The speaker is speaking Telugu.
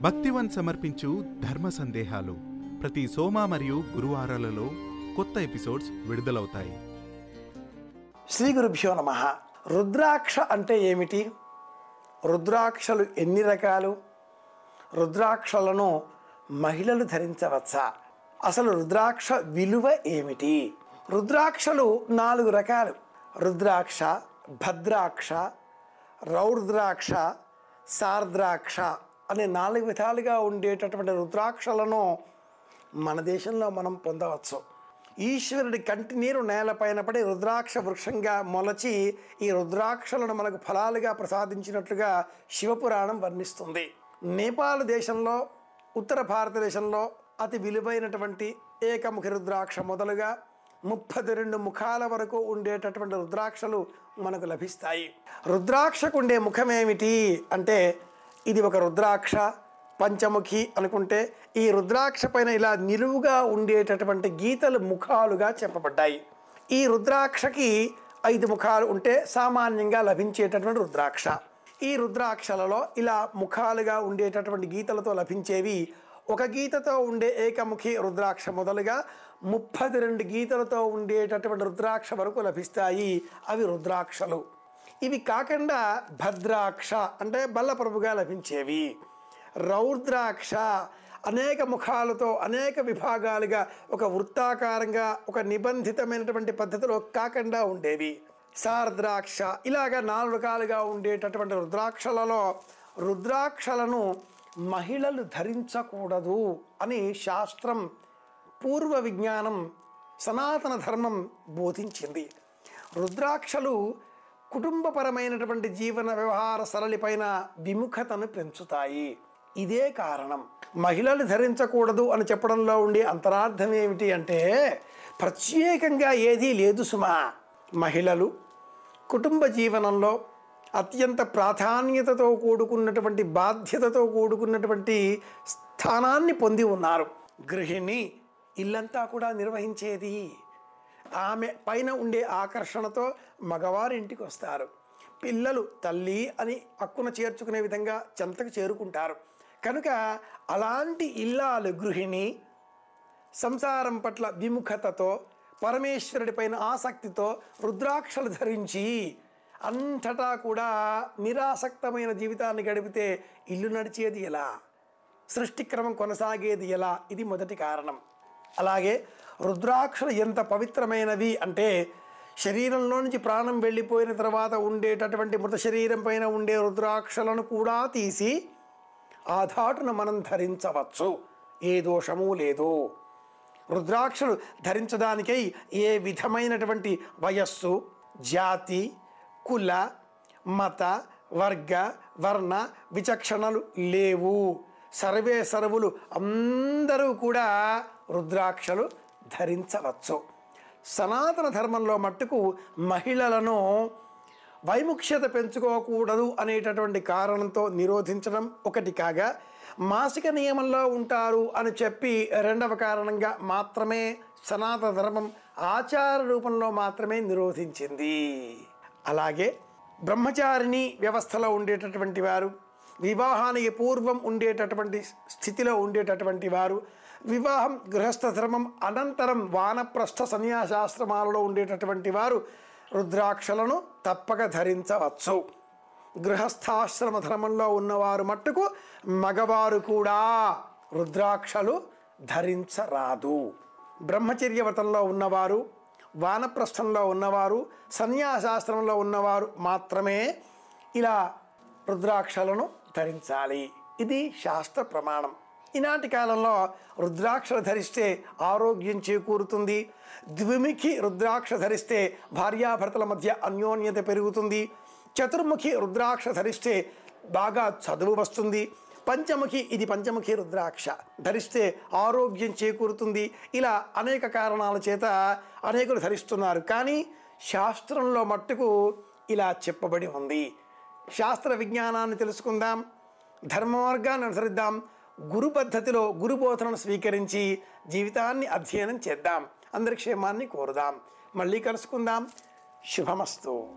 భక్తివన్ సమర్పించు ధర్మ సందేహాలు ప్రతి సోమ మరియు గురువారాలలో కొత్త ఎపిసోడ్స్ విడుదలవుతాయి. శ్రీ గురుభ్యో నమ. రుద్రాక్ష అంటే ఏమిటి? రుద్రాక్షలు ఎన్ని రకాలు? రుద్రాక్షలను మహిళలు ధరించవచ్చా? అసలు రుద్రాక్ష విలువ ఏమిటి? రుద్రాక్షలు నాలుగు రకాలు. రుద్రాక్ష భద్రాక్ష రౌద్రాక్ష సార్ద్రాక్ష అనే నాలుగు విధాలుగా ఉండేటటువంటి రుద్రాక్షలను మన దేశంలో మనం పొందవచ్చు. ఈశ్వరుడి కంటి నీరు నేలపైన పడి రుద్రాక్ష వృక్షంగా మొలచి ఈ రుద్రాక్షలను మనకు ఫలాలుగా ప్రసాదించినట్లుగా శివపురాణం వర్ణిస్తుంది. నేపాల్ దేశంలో ఉత్తర భారతదేశంలో అతి విలువైనటువంటి ఏకముఖి రుద్రాక్ష మొదలుగా ముప్పది రెండు ముఖాల వరకు ఉండేటటువంటి రుద్రాక్షలు మనకు లభిస్తాయి. రుద్రాక్షకు ఉండే ముఖమేమిటి అంటే ఇది ఒక రుద్రాక్ష పంచముఖి అనుకుంటే ఈ రుద్రాక్ష పైన ఇలా నిలువుగా ఉండేటటువంటి గీతలు ముఖాలుగా చెప్పబడ్డాయి. ఈ రుద్రాక్షకి ఐదు ముఖాలు ఉంటే సామాన్యంగా లభించేటటువంటి రుద్రాక్ష. ఈ రుద్రాక్షలలో ఇలా ముఖాలుగా ఉండేటటువంటి గీతలతో లభించేవి ఒక గీతతో ఉండే ఏకముఖి రుద్రాక్ష మొదలుగా ముప్పది రెండు గీతలతో ఉండేటటువంటి రుద్రాక్ష వరకు లభిస్తాయి అవి రుద్రాక్షలు. ఇవి కాకుండా భద్రాక్ష అంటే బల్లప్రభుగా లభించేవి. రౌద్రాక్ష అనేక ముఖాలతో అనేక విభాగాలుగా ఒక వృత్తాకారంగా ఒక నిబంధితమైనటువంటి పద్ధతిలో కాకుండా ఉండేవి. సార్ద్రాక్ష ఇలాగ నాలుగు రకాలుగా ఉండేటటువంటి రుద్రాక్షలలో రుద్రాక్షలను మహిళలు ధరించకూడదు అని శాస్త్రం పూర్వ విజ్ఞానం సనాతన ధర్మం బోధించింది. రుద్రాక్షలు కుటుంబపరమైనటువంటి జీవన వ్యవహార సరళిపైన విముఖతను పెంచుతాయి. ఇదే కారణం. మహిళలు ధరించకూడదు అని చెప్పడంలో ఉండే అంతరార్థం ఏమిటి అంటే ప్రత్యేకంగా ఏదీ లేదు సుమా. మహిళలు కుటుంబ జీవనంలో అత్యంత ప్రాధాన్యతతో కూడుకున్నటువంటి బాధ్యతతో కూడుకున్నటువంటి స్థానాన్ని పొంది ఉన్నారు. గృహిణి ఇల్లంతా కూడా నిర్వహించేది ఆమె పైన ఉండే ఆకర్షణతో మగవారి ఇంటికి వస్తారు పిల్లలు తల్లి అని హక్కున చేర్చుకునే విధంగా చెంతకు చేరుకుంటారు. కనుక అలాంటి ఇల్లాలు గృహిణి సంసారం పట్ల విముఖతతో పరమేశ్వరుడిపైన ఆసక్తితో రుద్రాక్షలు ధరించి అంతటా కూడా నిరాసక్తమైన జీవితాన్ని గడిపితే ఇల్లు నడిచేది ఎలా? సృష్టిక్రమం కొనసాగేది ఎలా? ఇది మొదటి కారణం. అలాగే రుద్రాక్షలు ఎంత పవిత్రమైనవి అంటే శరీరంలో నుంచి ప్రాణం వెళ్ళిపోయిన తర్వాత ఉండేటటువంటి మృత శరీరం పైన ఉండే రుద్రాక్షలను కూడా తీసి ఆ ధాటును మనం ధరించవచ్చు. ఏ దోషము లేదు. రుద్రాక్షలు ధరించడానికై ఏ విధమైనటువంటి వయస్సు జాతి కుల మత వర్గ వర్ణ విచక్షణలు లేవు. సర్వే సర్వులు అందరూ కూడా రుద్రాక్షలు ధరించవచ్చు. సనాతన ధర్మంలో మట్టుకు మహిళలను వైముఖ్యత పెంచుకోకూడదు అనేటటువంటి కారణంతో నిరోధించడం ఒకటి కాగా మాసిక నియమంలో ఉంటారు అని చెప్పి రెండవ కారణంగా మాత్రమే సనాతన ధర్మం ఆచార రూపంలో మాత్రమే నిరోధించింది. అలాగే బ్రహ్మచారిణి వ్యవస్థలో ఉండేటటువంటి వారు వివాహానికి పూర్వం ఉండేటటువంటి స్థితిలో ఉండేటటువంటి వారు వివాహం గృహస్థ ధర్మం అనంతరం వానప్రస్థ సన్యాసాశ్రమాలలో ఉండేటటువంటి వారు రుద్రాక్షలను తప్పక ధరించవచ్చు. గృహస్థాశ్రమ ధర్మంలో ఉన్నవారు మట్టుకు మగవారు కూడా రుద్రాక్షలు ధరించరాదు. బ్రహ్మచర్య వ్రతంలో ఉన్నవారు వానప్రస్థంలో ఉన్నవారు సన్యాసాశ్రమంలో ఉన్నవారు మాత్రమే ఇలా రుద్రాక్షలను ధరించాలి ఇది శాస్త్ర ప్రమాణం. ఈనాటి కాలంలో రుద్రాక్ష ధరిస్తే ఆరోగ్యం చేకూరుతుంది. ద్విముఖి రుద్రాక్ష ధరిస్తే భార్యాభర్తల మధ్య అన్యోన్యత పెరుగుతుంది. చతుర్ముఖి రుద్రాక్ష ధరిస్తే బాగా చదువు వస్తుంది. పంచముఖి ఇది పంచముఖి రుద్రాక్ష ధరిస్తే ఆరోగ్యం చేకూరుతుంది. ఇలా అనేక కారణాల చేత అనేకులు ధరిస్తున్నారు. కానీ శాస్త్రంలో మట్టుకు ఇలా చెప్పబడి ఉంది. శాస్త్ర విజ్ఞానాన్ని తెలుసుకుందాం ధర్మ మార్గాన్ని అనుసరిద్దాం గురు పద్ధతిలో గురు బోధనను స్వీకరించి జీవితాన్ని అధ్యయనం చేద్దాం. అందరి క్షేమాన్ని కోరుదాం. మళ్ళీ కలుసుకుందాం. శుభమస్తు.